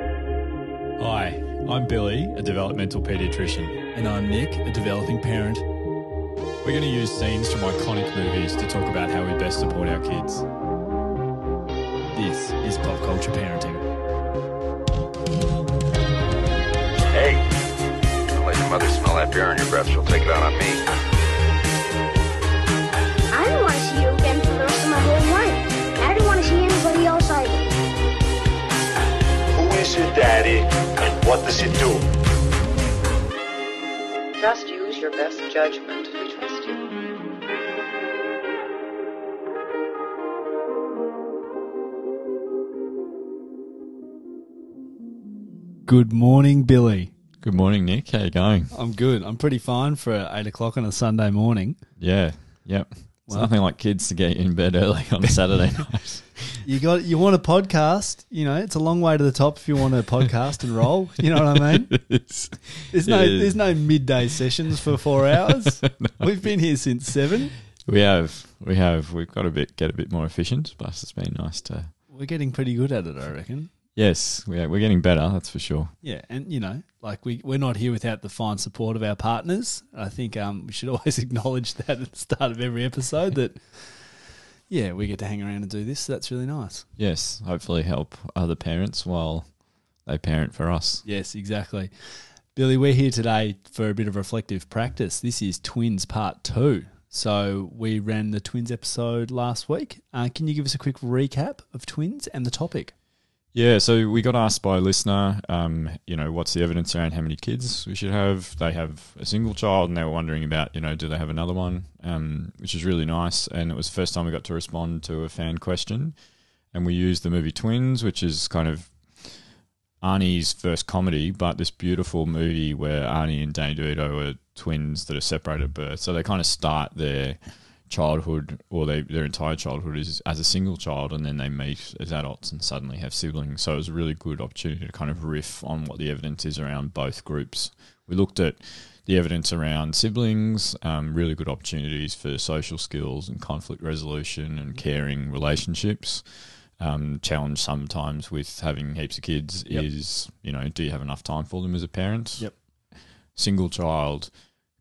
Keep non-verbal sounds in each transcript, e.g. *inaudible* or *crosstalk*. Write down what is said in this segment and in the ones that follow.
Hi, I'm Billy, a developmental paediatrician. And I'm Nick, a developing parent. We're going to use scenes from iconic movies to talk about how we best support our kids. This is Pop Culture Parenting. Hey, don't let your mother smell that beer on your breath. She'll take it out on me. Daddy and what does he do? Just use your best judgment. We trust you. Good morning, Billy. Good morning, Nick. How you going? I'm good. I'm pretty fine for eight o'clock on a Sunday morning. Yeah, yep. Well- nothing like kids to get you in bed early on a *laughs* Saturday night. You got you want a podcast? You know, it's a long way to the top if you want a podcast and roll. You know what I mean? *laughs* It's- There's no there's no midday sessions for four hours. *laughs* We've been here since seven. we have, we have, we've got to bit get a bit more efficient, but it's been nice to. We're getting pretty good at it, I reckon. Yes, are, we're getting better. That's for sure. Yeah, and you know, like we we're not here without the fine support of our partners. I think um we should *laughs* always acknowledge that at the start of every episode that *laughs* yeah, we get to hang around and do this. So that's really nice. Yes, hopefully help other parents while they parent for us. Yes, exactly. Billy, we're here today for a bit of reflective practice. This is Twins Part 2. So we ran the Twins episode last week. Uh, can you give us a quick recap of Twins and the topic? Yeah, so we got asked by a listener, um, you know, what's the evidence around how many kids we should have? They have a single child, and they were wondering about, you know, do they have another one? Um, which is really nice, and it was the first time we got to respond to a fan question, and we used the movie Twins, which is kind of Arnie's first comedy, but this beautiful movie where Arnie and Danny DeVito are twins that are separated at birth. So they kind of start their childhood or they, their entire childhood is as a single child and then they meet as adults and suddenly have siblings. So it was a really good opportunity to kind of riff on what the evidence is around both groups. We looked at the evidence around siblings, um, really good opportunities for social skills and conflict resolution and caring relationships. Um, challenge sometimes with having heaps of kids Yep. is, you know, do you have enough time for them as a parent? Yep. Single child,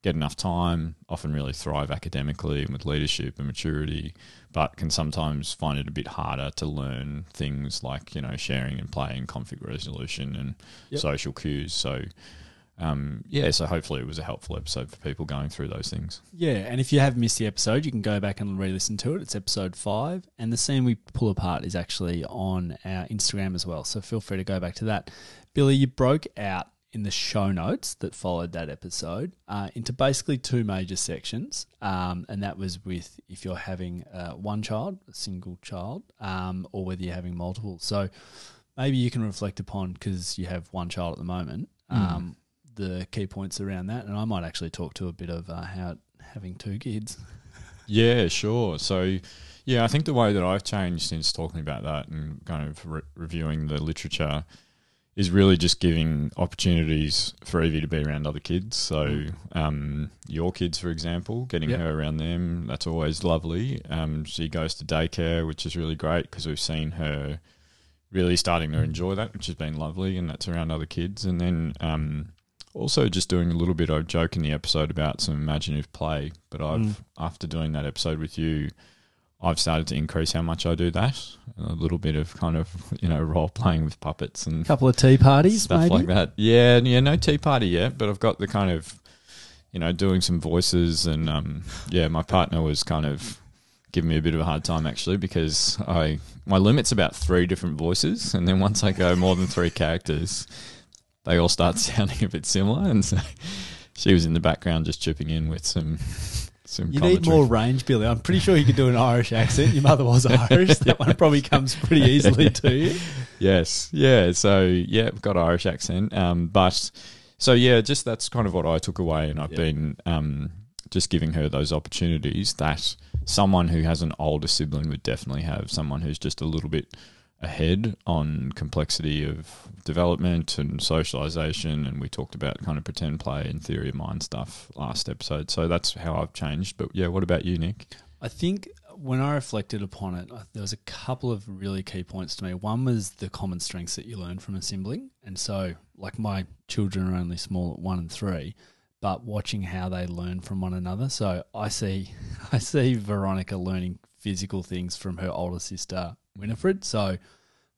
get enough time, often really thrive academically and with leadership and maturity, but can sometimes find it a bit harder to learn things like, you know, sharing and play and conflict resolution and Yep. social cues. So, um, yeah, so hopefully it was a helpful episode for people going through those things. Yeah, and if you have missed the episode, you can go back and re listen to it. It's episode five. And the scene we pull apart is actually on our Instagram as well. So feel free to go back to that. Billy, you broke out in the show notes that followed that episode uh, into basically two major sections. Um, and that was with if you're having uh, one child, a single child, um, or whether you're having multiple. So maybe you can reflect upon, because you have one child at the moment, um, the key points around that. And I might actually talk to a bit of uh, how having two kids. *laughs* Yeah, sure. So, yeah, I think the way that I've changed since talking about that and kind of re- reviewing the literature is really just giving opportunities for Evie to be around other kids. So, um, your kids, for example, getting Yep. her around them, that's always lovely. Um, she goes to daycare, which is really great because we've seen her really starting to enjoy that, which has been lovely, and that's around other kids. And then um, also just doing a little bit. I joke in the episode about some imaginative play, but I've Mm. after doing that episode with you, I've started to increase how much I do that. A little bit of kind of you know role playing with puppets and a couple of tea parties, stuff maybe. like that. Yeah, yeah, no tea party yet, but I've got the kind of you know doing some voices and um, yeah, my partner was kind of giving me a bit of a hard time actually because I my limit's about three different voices, and then once I go more than three characters, they all start *laughs* sounding a bit similar, and so she was in the background just chipping in with some some. You need more range, Billy. I'm pretty sure you could do an Irish accent. Your mother was *laughs* Irish. That one probably comes pretty easily *laughs* to you. Yes, yeah. So yeah, I've got Irish accent, um, but so yeah, just that's kind of what I took away, and I've Yeah. been um, just giving her those opportunities that someone who has an older sibling would definitely have. Someone who's just a little bit ahead on complexity of development and socialization, and we talked about kind of pretend play and theory of mind stuff last episode. So that's how I've changed. But yeah, what about you, Nick? I think when I reflected upon it, there was a couple of really key points to me. One was the common strengths that you learn from assembling and so like my children are only small at one and three, but watching how they learn from one another. So I see, *laughs* I see Veronica learning physical things from her older sister Winifred. So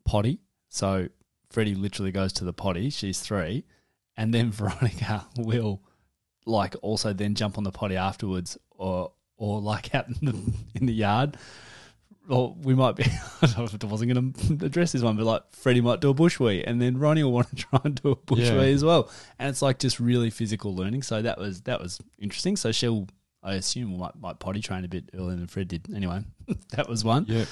potty. So Freddie literally goes to the potty. She's three, and then *laughs* Veronica will like also then jump on the potty afterwards, or or like out in the in the yard. Or we might be. *laughs* I wasn't going to address this one, but like Freddie might do a bush wee, and then Ronnie will *laughs* want to try and do a bush Yeah. wee as well. And it's like just really physical learning. So that was that was interesting. So she'll, I assume, might might potty train a bit earlier than Fred did. Anyway, that was one. Yeah.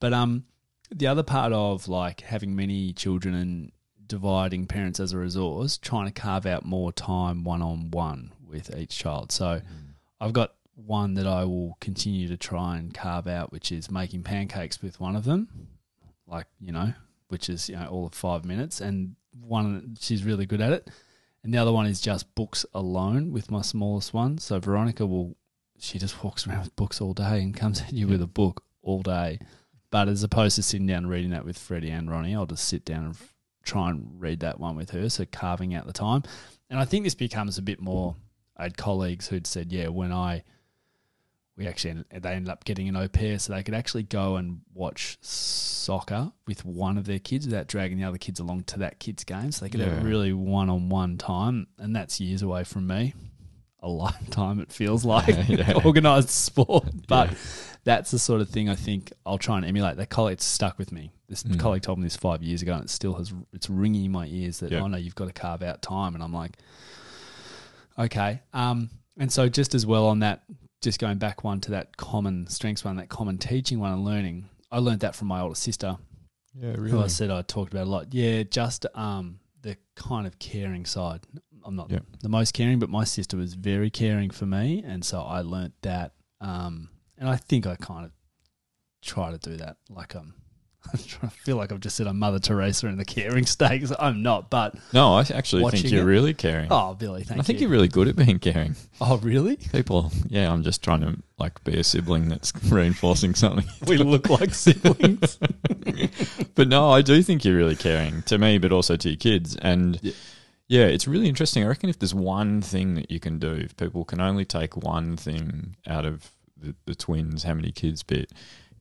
But um, the other part of like having many children and dividing parents as a resource, trying to carve out more time one on one with each child. So I've got one that I will continue to try and carve out, which is making pancakes with one of them, like you know, which is you know all of five minutes, and one she's really good at it, and the other one is just books alone with my smallest one. So Veronica will, she just walks *laughs* around with books all day and comes at you with a book all day. But as opposed to sitting down and reading that with Freddie and Ronnie, I'll just sit down and f- try and read that one with her. So carving out the time. And I think this becomes a bit more. I had colleagues who'd said, yeah, when I, we actually, they ended up getting an au pair so they could actually go and watch soccer with one of their kids without dragging the other kids along to that kid's game. So they could have Yeah. really one on one time. And that's years away from me. A *laughs* lifetime, it feels like, *laughs* Yeah. *laughs* organised sport. But Yeah. That's the sort of thing I think I'll try and emulate. That colleague it's stuck with me. This Mm. colleague told me this five years ago, and it still has. It's ringing in my ears that Yeah. oh you've got to carve out time, and I'm like, okay. Um, and so just as well on that, just going back one to that common strengths one, that common teaching one and learning. I learned that from my older sister, Yeah, who I said I talked about a lot. Yeah, just um the kind of caring side. I'm not Yeah. the most caring, but my sister was very caring for me, and so I learnt that. Um, and I think I kind of try to do that. Like um, *laughs* I feel like I've just said I'm Mother Teresa in the caring stakes. I'm not, but No, I actually think you're it. really caring. oh, Billy, thank you. I think you. you're really good at being caring. oh, really? People, yeah, I'm just trying to like be a sibling that's *laughs* reinforcing something. *laughs* We look like siblings. but no, I do think you're really caring to me, but also to your kids. And Yeah. yeah. it's really interesting. I reckon if there's one thing that you can do, if people can only take one thing out of the, the twins, how many kids bit,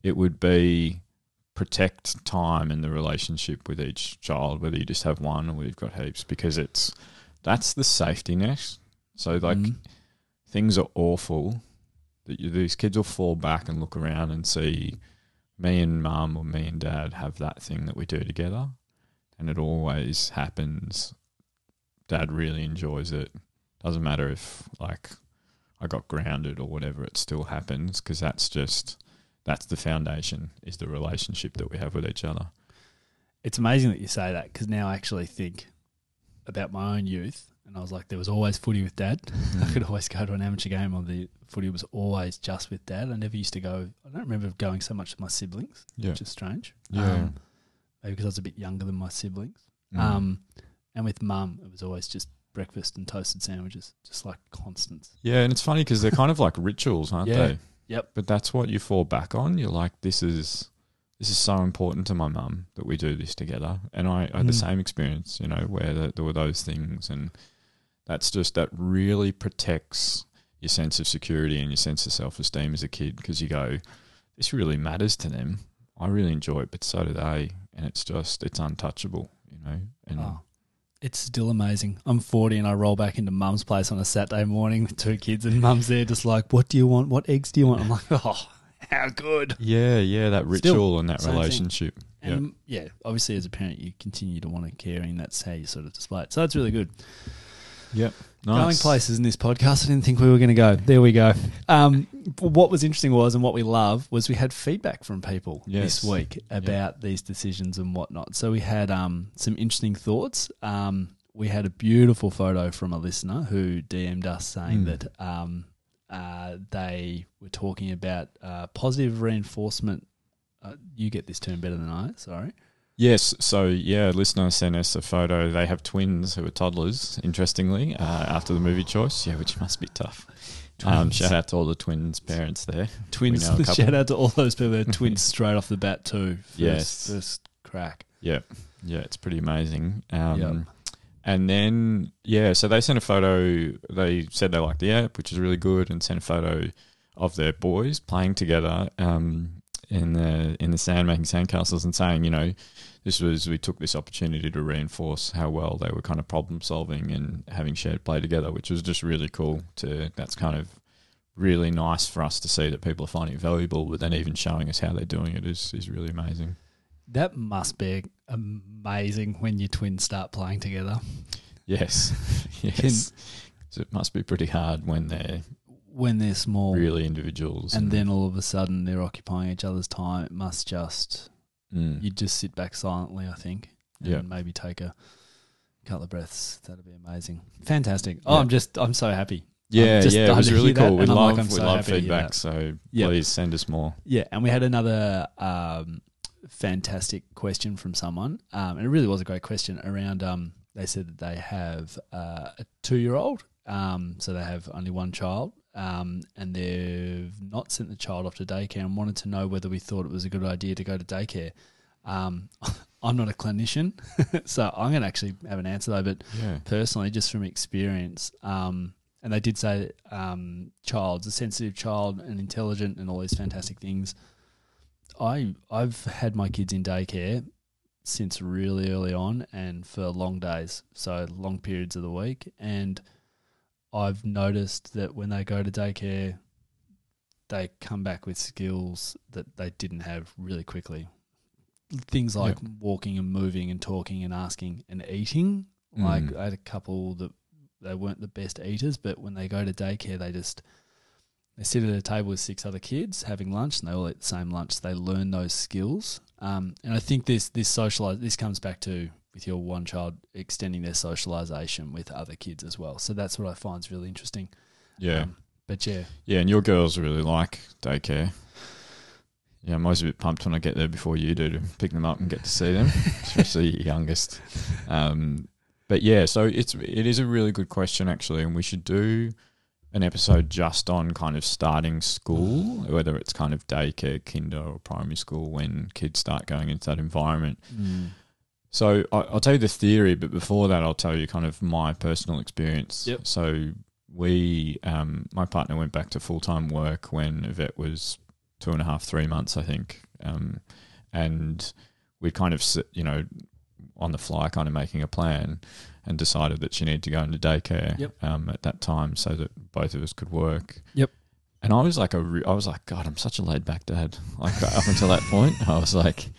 it would be protect time and the relationship with each child, whether you just have one or whether you've got heaps, because it's that's the safety net. So like Mm. things are awful that you, these kids will fall back and look around and see me and mum or me and dad have that thing that we do together and it always happens dad really enjoys it doesn't matter if like i got grounded or whatever it still happens because that's just that's the foundation is the relationship that we have with each other it's amazing that you say that because now I actually think about my own youth, and I was like, there was always footy with dad. *laughs* I could always go to an amateur game, or the footy was always just with dad. I never used to go. I don't remember going so much with my siblings, yeah which is strange. Yeah. Um, maybe because I was a bit younger than my siblings. Mm. Um, and with mum, it was always just breakfast and toasted sandwiches, just like constants. yeah and it's funny because they're kind of like rituals aren't Yeah. they Yep. but that's what you fall back on. You're like, this is this is so important to my mum that we do this together. And I, I had the Mm. same experience, you know, where the, there were those things, and that's just that really protects your sense of security and your sense of self esteem as a kid because you go, this really matters to them. I really enjoy it, but so do they, and it's just it's untouchable, you know. And Oh, it's still amazing. I'm 40 and I roll back into mum's place on a Saturday morning with two kids, and mum's there just like, What do you want? What eggs do you want? I'm like, Oh, how good. yeah, yeah, that Still, ritual and that thing. relationship. Yeah. And yeah. obviously, as a parent, you continue to want to care, and that's how you sort of display it. So that's really good. Yep. Going places in this podcast, I didn't think we were going to go. There we go. Um, what was interesting was, and what we love, was we had feedback from people Yes. this week about these decisions and whatnot. So we had um, some interesting thoughts. Um, we had a beautiful photo from a listener who DM'd us saying Mm. that um, uh, they were talking about uh, positive reinforcement. Uh, you get this term better than I. Sorry. Yes, so yeah, listener sent us a photo. They have twins who are toddlers. Interestingly, uh, after the movie choice, yeah, which must be tough. Um, shout out to all the twins' parents there. Twins. We know a *laughs* couple. Shout out to all those people that are *laughs* twins straight off the bat too. First, Yes. first crack. Yeah, yeah, it's pretty amazing. Um, Yep. And then yeah, so they sent a photo. They said they liked the app, which is really good, and sent a photo of their boys playing together um, in the in the sand, making sandcastles, and saying, you know, this was we took this opportunity to reinforce how well they were kind of problem solving and having shared play together, which was just really cool. To that's kind of really nice for us to see that people are finding it valuable, but then even showing us how they're doing it is is really amazing. That must be amazing when your twins start playing together. Yes, *laughs* yes. so it must be pretty hard when they're When they're small, really individuals, and then all of a sudden they're occupying each other's time. It must just Mm. you just sit back silently. I think, and Yeah. maybe take a couple of breaths. That'd be amazing. Fantastic. Oh. I'm just I'm so happy. yeah, just yeah, it was really cool. We and I'm love like, we so love happy feedback, so please send us more. Yeah, and we had another um, fantastic question from someone, um, and it really was a great question around. Um, they said that they have uh, a two-year-old, um, so they have only one child, um, and they've not sent the child off to daycare, and wanted to know whether we thought it was a good idea to go to daycare. Um, *laughs* I'm not a clinician, *laughs* so I'm going to actually have an answer though, but Yeah, personally, just from experience. Um, and they did say um, child's a sensitive child and intelligent and all these fantastic things. I I've had my kids in daycare since really early on and for long days, so long periods of the week, and I've noticed that when they go to daycare, they come back with skills that they didn't have really quickly. Things like walking and moving and talking and asking and eating. Like Mm. I had a couple that they weren't the best eaters, but when they go to daycare, they just they sit at a table with six other kids having lunch, and they all eat the same lunch. They learn those skills, um, and I think this this socialize this comes back to with your one child extending their socialization with other kids as well. So that's what I find is really interesting. yeah, Um, but yeah, yeah. And your girls really like daycare. Yeah, I'm always a bit pumped when I get there before you do to pick them up and get to see them, *laughs* especially your youngest. Um, but yeah, so it's it is a really good question actually, and we should do an episode just on kind of starting school, whether it's kind of daycare, kinder, or primary school when kids start going into that environment. So I, I'll tell you the theory, but before that, I'll tell you kind of my personal experience. Yep. So we, um, my partner went back to full time work when Yvette was two and a half, three months, I think, um, and we kind of, you know, on the fly, kind of making a plan, and decided that she needed to go into daycare Yep. um, at that time so that both of us could work. Yep. And I was like a, re- I was like, God, I'm such a laid back dad. Like up until that point, I was like,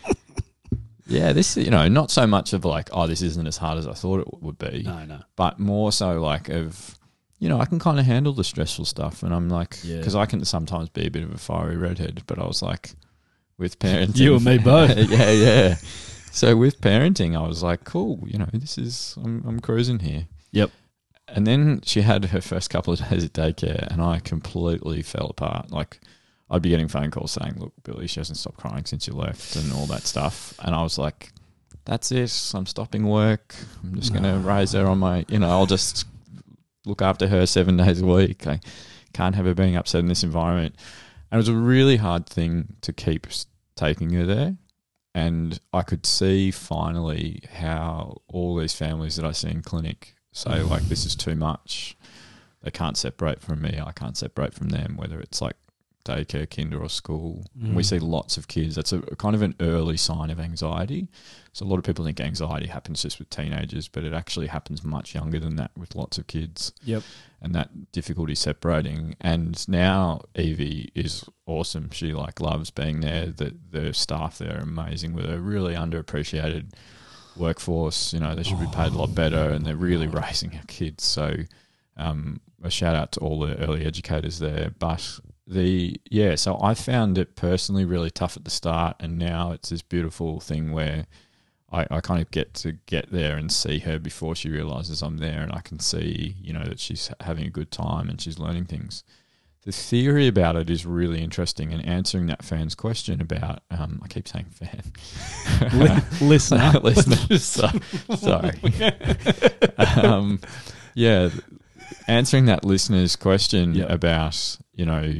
yeah, this, you know, not so much of like, oh, this isn't as hard as I thought it would be, no, no, but more so like of, you know, I can kind of handle the stressful stuff, and I'm like, Yeah. because I can sometimes be a bit of a fiery redhead, but I was like, with parenting, You and me *laughs* both. *laughs* yeah, yeah. So with parenting, I was like, cool, you know, this is, I'm, I'm cruising here. Yep. And then she had her first couple of *laughs* days at daycare, and I completely fell apart. Like, I'd be getting phone calls saying, "Look, Billy, she hasn't stopped crying since you left," and all that stuff. And I was like, "That's it. I'm stopping work. I'm just going to raise her on my, you know, I'll just look after her seven *laughs* days a week. I can't have her being upset in this environment." And it was a really hard thing to keep taking her there. And I could see finally how all these families that I see in clinic say, mm. like, this is too much. They can't separate from me. I can't separate from them, whether it's like daycare, kinder, or school. And we Mm. see lots of kids. That's a kind of an early sign of anxiety. So a lot of people think anxiety happens just with teenagers, but it actually happens much younger than that with lots of kids yep, and that difficulty separating. And now Evie is awesome. She like loves being there. The the staff there are amazing with a really underappreciated workforce. You know, they should be paid a lot better, and they're really raising our kids. So, um, a shout out to all the early educators there. But the yeah, so I found it personally really tough at the start, and now it's this beautiful thing where. I, I kind of get to get there and see her before she realizes I'm there, and I can see, you know, that she's having a good time and she's learning things. The theory about it is really interesting, and answering that fan's question about, um, I keep saying fan, *laughs* listener, *laughs* listener, *laughs* so, sorry, um, yeah, answering that listener's question Yep. about you know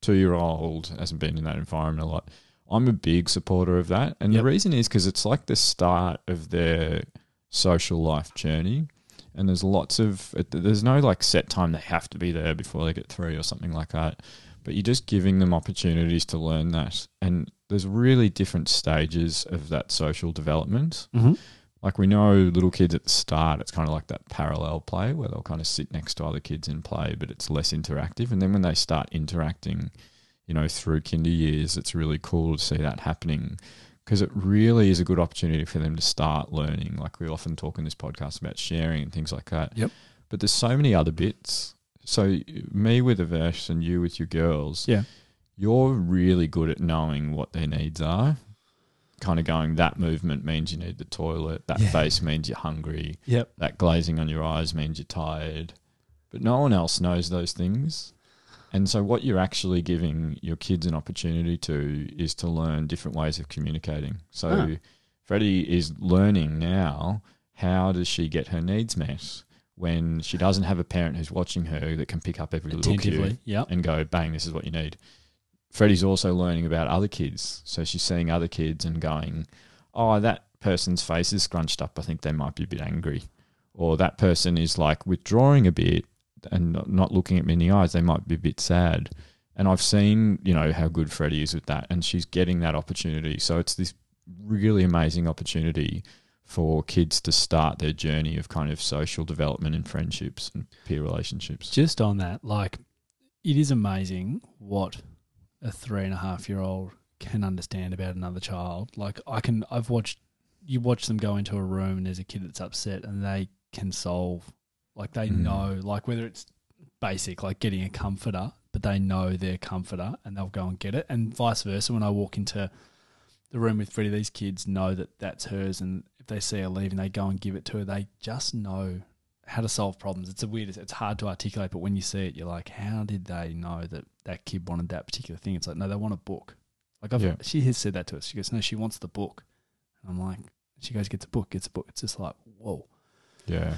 two year old hasn't been in that environment a lot. I'm a big supporter of that, and Yep. the reason is because it's like the start of their social life journey. And there's lots of there's no like set time they have to be there before they get three or something like that. But you're just giving them opportunities to learn that, and there's really different stages of that social development Mhm. Like we know little kids at the start it's kind of like that parallel play where they'll kind of sit next to other kids and play but it's less interactive. And then when they start interacting you know through kinder years it's really cool to see that happening because it really is a good opportunity for them to start learning. Like we often talk in this podcast about sharing and things like that. Yep. but there's so many other bits. So me with a verse and you with your girls Yeah. you're really good at knowing what their needs are kind of going that movement means you need the toilet that Yeah. face means you're hungry Yep. that glazing on your eyes means you're tired but no one else knows those things and so what you're actually giving your kids an opportunity to is to learn different ways of communicating so Ah. freddie is learning now how does she get her needs met when she doesn't have a parent who's watching her that can pick up every little cue Yep. and go, bang, this is what you need. Freddie's also learning about other kids. So she's seeing other kids and going, oh, that person's face is scrunched up. I think they might be a bit angry. Or that person is like withdrawing a bit and not- looking at me in the eyes. They might be a bit sad. And I've seen, you know, how good Freddie is with that. And she's getting that opportunity. So it's this really amazing opportunity for kids to start their journey of kind of social development and friendships and peer relationships. Just on that, like, it is amazing what a three and a half year old can understand about another child. Like, I can, I've watched, you watch them go into a room and there's a kid that's upset and they can solve, like, they Mm. know, like, whether it's basic, like getting a comforter, but they know their comforter and they'll go and get it. And vice versa, when I walk into the room with Freddie, these kids know that that's hers. And if they see her leaving, they go and give it to her. They just know how to solve problems. It's a weird, it's hard to articulate, but when you see it, you're like, how did they know that that kid wanted that particular thing? It's like, no, they want a book. Like, I've, Yeah. she has said that to us. She goes, no, she wants the book. And I'm like, she goes, gets a book, gets a book. It's just like, whoa. Yeah.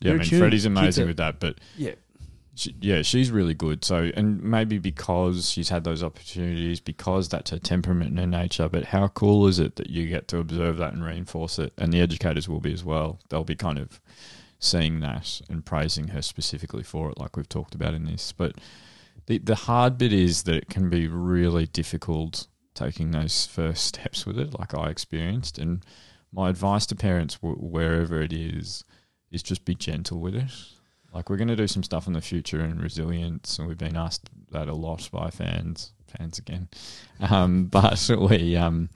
Yeah, I mean, tuned. Freddie's amazing are- with that, but Yeah. she, yeah, she's really good. So, and maybe because she's had those opportunities, because that's her temperament and her nature. But how cool is it that you get to observe that and reinforce it? And the educators will be as well. They'll be kind of seeing that and praising her specifically for it, like we've talked about in this. But the the hard bit is that it can be really difficult taking those first steps with it, like I experienced. And my advice to parents, wh- wherever it is, is just be gentle with it. Like we're going to do some stuff in the future in resilience, and we've been asked that a lot by fans, fans again. *laughs* Um, but *laughs* we, um,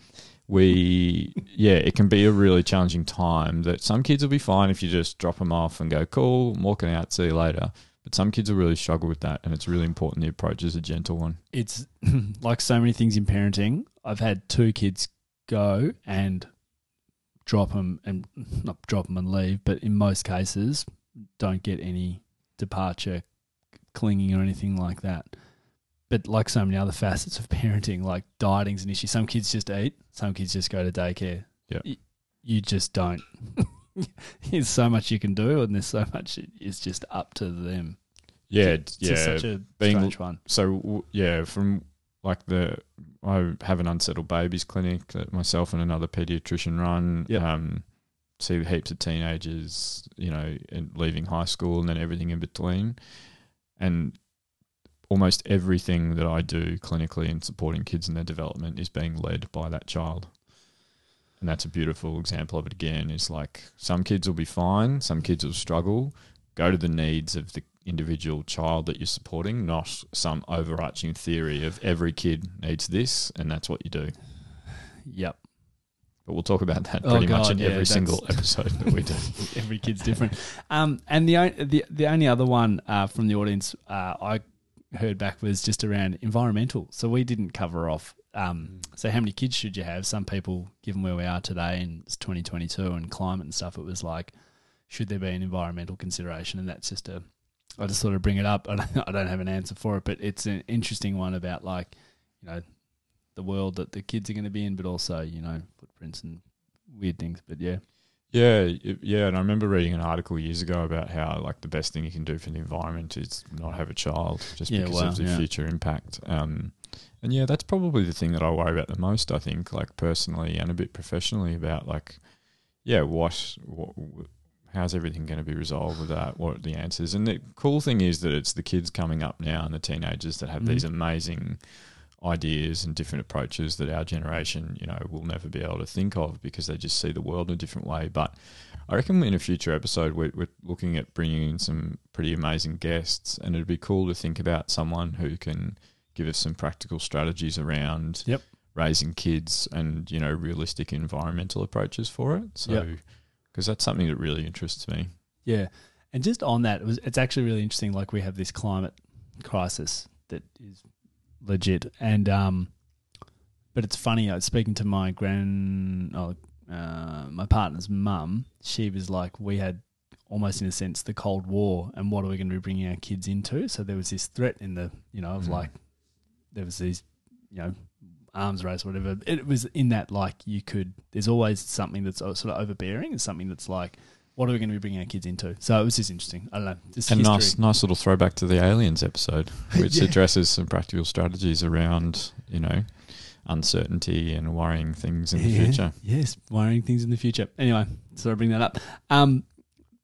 we, yeah, it can be a really challenging time. That some kids will be fine if you just drop them off and go, "Cool, I'm walking out, see you later." But some kids will really struggle with that, and it's really important the approach is a gentle one. it's *laughs* like so many things in parenting. I've had two kids go and drop them and *laughs* not drop them and leave, but in most cases, don't get any departure, clinging or anything like that. But like so many other facets of *laughs* parenting, like dieting's an issue. Some kids just eat, some kids just go to daycare. Yeah. Y- you just don't. *laughs* there's so much you can do, and there's so much it's just up to them. Yeah, It's yeah. such a being- strange one. so yeah, from like the I have an unsettled babies clinic that myself and another pediatrician run. Yep. Um, see heaps of teenagers, you know, leaving high school and then everything in between, and almost everything that I do clinically in supporting kids in their development is being led by that child. And that's a beautiful example of it again. Is like some kids will be fine, some kids will struggle. Go to the needs of the individual child that you're supporting, not some overarching theory of every kid needs this and that's what you do. Yep. But we'll talk about that Oh, pretty much in yeah, every single episode that we do. *laughs* Every kid's different. Um, and the, the the only other one uh, from the audience uh, I heard back was just around environmental. So we didn't cover off. Um, so how many kids should you have? Some people, given where we are today and it's 2022 and climate and stuff, it was like, should there be an environmental consideration? And that's just a. I just sort of bring it up. *laughs* I don't, I don't have an answer for it, but it's an interesting one about like, you know, the world that the kids are going to be in, but also you know footprints and weird things. But yeah, Yeah, yeah, and I remember reading an article years ago about how like the best thing you can do for the environment is not have a child, just Yeah, because wow, of the yeah. future impact. Um, and yeah, that's probably the thing that I worry about the most. I think, like personally and a bit professionally, about like, yeah, what, what how's everything going to be resolved with that? What are the answers? And the cool thing is that it's the kids coming up now and the teenagers that have Mhm. these amazing ideas and different approaches that our generation, you know, will never be able to think of because they just see the world in a different way. But I reckon in a future episode, we're, we're looking at bringing in some pretty amazing guests, and it'd be cool to think about someone who can give us some practical strategies around Yep. raising kids and you know realistic environmental approaches for it. So, Yep. because that's something that really interests me. Yeah, and just on that, it was it's actually really interesting. Like we have this climate crisis that is legit, and um, but it's funny. I was speaking to my grand, oh, uh, my partner's mum. She was like, we had almost in a sense the Cold War, and what are we going to be bringing our kids into? So there was this threat in the, you know, of Mm. like there was these, you know. Arms race, or whatever. It was in that like you could. There's always something that's sort of overbearing, and something that's like, what are we going to be bringing our kids into? So it was just interesting. I don't know. Just And history. nice, nice little throwback to the aliens episode, *laughs* which Yeah. addresses some practical strategies around, you know, uncertainty and worrying things in the future. Yes, wiring things in the future. Anyway, so I bring that up. Um,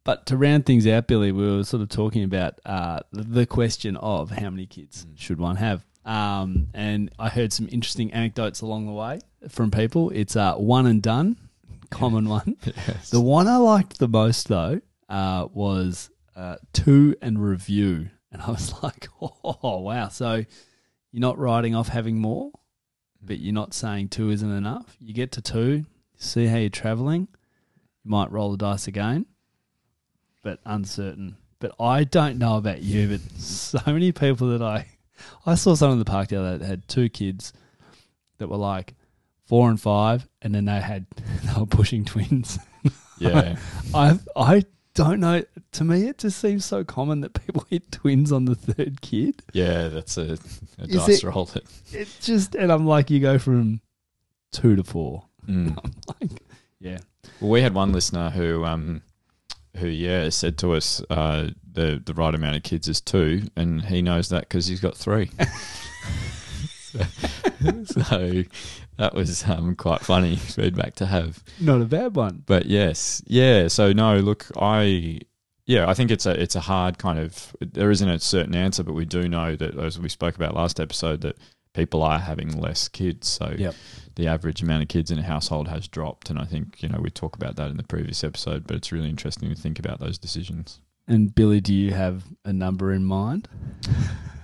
but to round things out, Billy, we were sort of talking about uh, the question of how many kids Mm. should one have. Um, and I heard some interesting anecdotes along the way from people. It's uh, one and done, *laughs* common one. Yes. The one I liked the most though uh, was uh, two and review, and I was *laughs* like, "Oh wow!" So you're not writing off having more, but you're not saying two isn't enough. You get to two, see how you're traveling. You might roll the dice again, but uncertain. But I don't know about you, but so many people that I I saw someone in the park the other day that had two kids that were like four and five, and then they had *laughs* they were pushing twins. *laughs* yeah. I I don't know. To me, it just seems so common that people *laughs* hit twins on the third kid. Yeah, that's a, a Is dice it- roll. That, It just and I'm like, you go from two to four. Mm. I'm like, yeah, Well, we had one listener who, um, who yeah, said to us uh, the the right amount of kids is two, and he knows that because he's got three. so, *laughs* *laughs* so that was um, quite funny feedback to have. not a bad one. But yes, yeah. So no, look, I yeah, I think it's a it's a hard kind of there isn't a certain answer, but we do know that as we spoke about last episode that people are having less kids. So Yep. the average amount of kids in a household has dropped, and I think you know we talk about that in the previous episode, but it's really interesting to think about those decisions. And Billy, do you have a number in mind?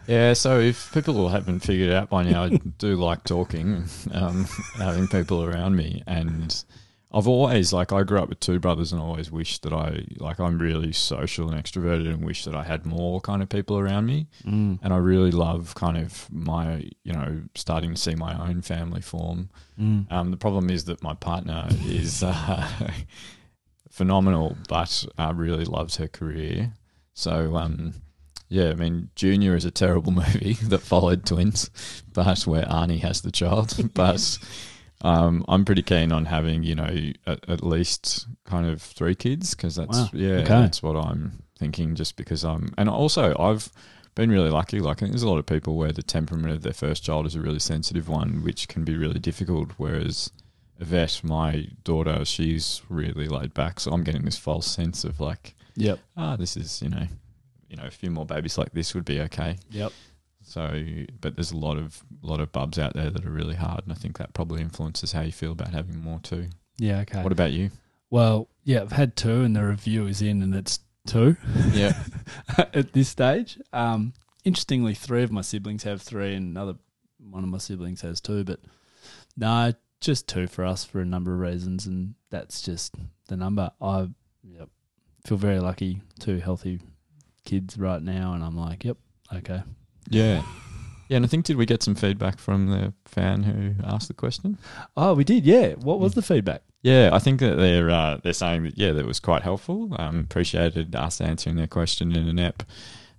Yeah, so if people haven't figured it out by now, I *laughs* do like talking, um, having people around me, and I've always like I grew up with two brothers, and I always wished that I like I'm really social and extroverted, and wish that I had more kind of people around me, Mm. and I really love kind of my you know starting to see my own family form. Mm. Um, the problem is that my partner is uh, *laughs* phenomenal, but uh, really loves her career. So, um, yeah, I mean, Junior is a terrible *laughs* movie that followed twins, but where Arnie has the child. *laughs* But um, I'm pretty keen on having, you know, at, at least kind of three kids because that's Wow. yeah, Okay. that's what I'm thinking. Just because I'm, and also I've been really lucky. Like, I think there's a lot of people where the temperament of their first child is a really sensitive one, which can be really difficult. Whereas Yvette, my daughter, she's really laid back. So I'm getting this false sense of like, Yep. ah, this is, you know, you know, a few more babies like this would be okay. Yep. So, but there's a lot of lot of bubs out there that are really hard, and I think that probably influences how you feel about having more too. Yeah. Okay. What about you? well, yeah, I've had two, and the review is in, and it's two. Yeah, *laughs* at this stage. Um, interestingly, three of my siblings have three, and another one of my siblings has two. But no, just two for us for a number of reasons, and that's just the number. I yep, feel very lucky. Two healthy kids right now, and I'm like, yep, okay. Yeah, yeah. And I think did we get some feedback from the fan who asked the question? Oh, we did, yeah. What was the feedback? Yeah, I think that they're uh, they're saying that yeah, that was quite helpful. Um, appreciated us answering their question in an app,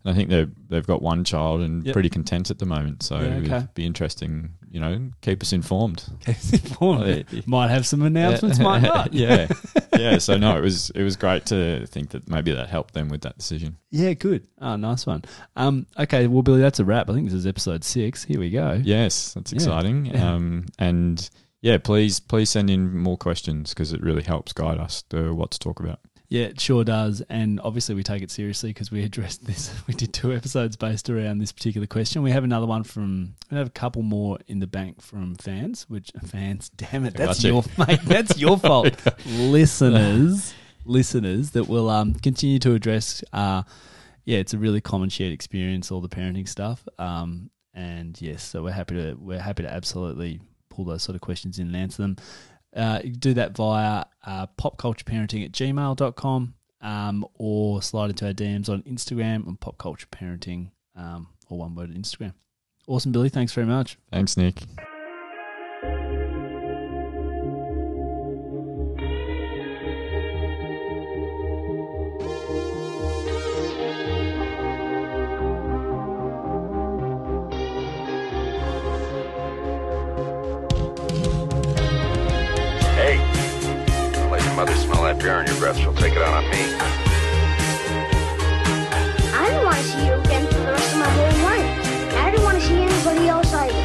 And I think they've they've got one child and Yep. pretty content at the moment. So Yeah, okay. it'd be interesting. You know, keep us informed. *laughs* Keep us informed. *laughs* might have some announcements, might not. *laughs* yeah, yeah. So no, it was it was great to think that maybe that helped them with that decision. Yeah, good. Oh, nice one. Um, okay, well, Billy, that's a wrap. I think this is episode six. Here we go. Yes, that's exciting. Yeah. Um, and yeah, please please send in more questions because it really helps guide us to what to talk about. Yeah, it sure does. And obviously, we take it seriously because we addressed *laughs* this. We did two episodes based around this particular question. We have another one from, we have a couple more in the bank from fans, which *laughs* fans, damn it, that's your, mate, that's your fault. *laughs* listeners, listeners that will um, continue to address. Uh, yeah, it's a really common shared experience, all the parenting stuff. Um, and yes, so we're happy to, we're happy to absolutely pull those sort of questions in and answer them. Uh, you can do that via uh, popcultureparenting at gmail.com um, or slide into our DMs on Instagram on popcultureparenting um, or one word at Instagram. Awesome, Billy. Thanks very much. Thanks, Nick. That beer on your breath. She'll take it out on me. I don't want to see you again for the rest of my whole life. I don't want to see anybody else either.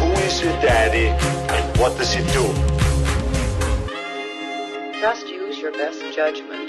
Who is your daddy and what does he do? Just use your best judgment. We trust you.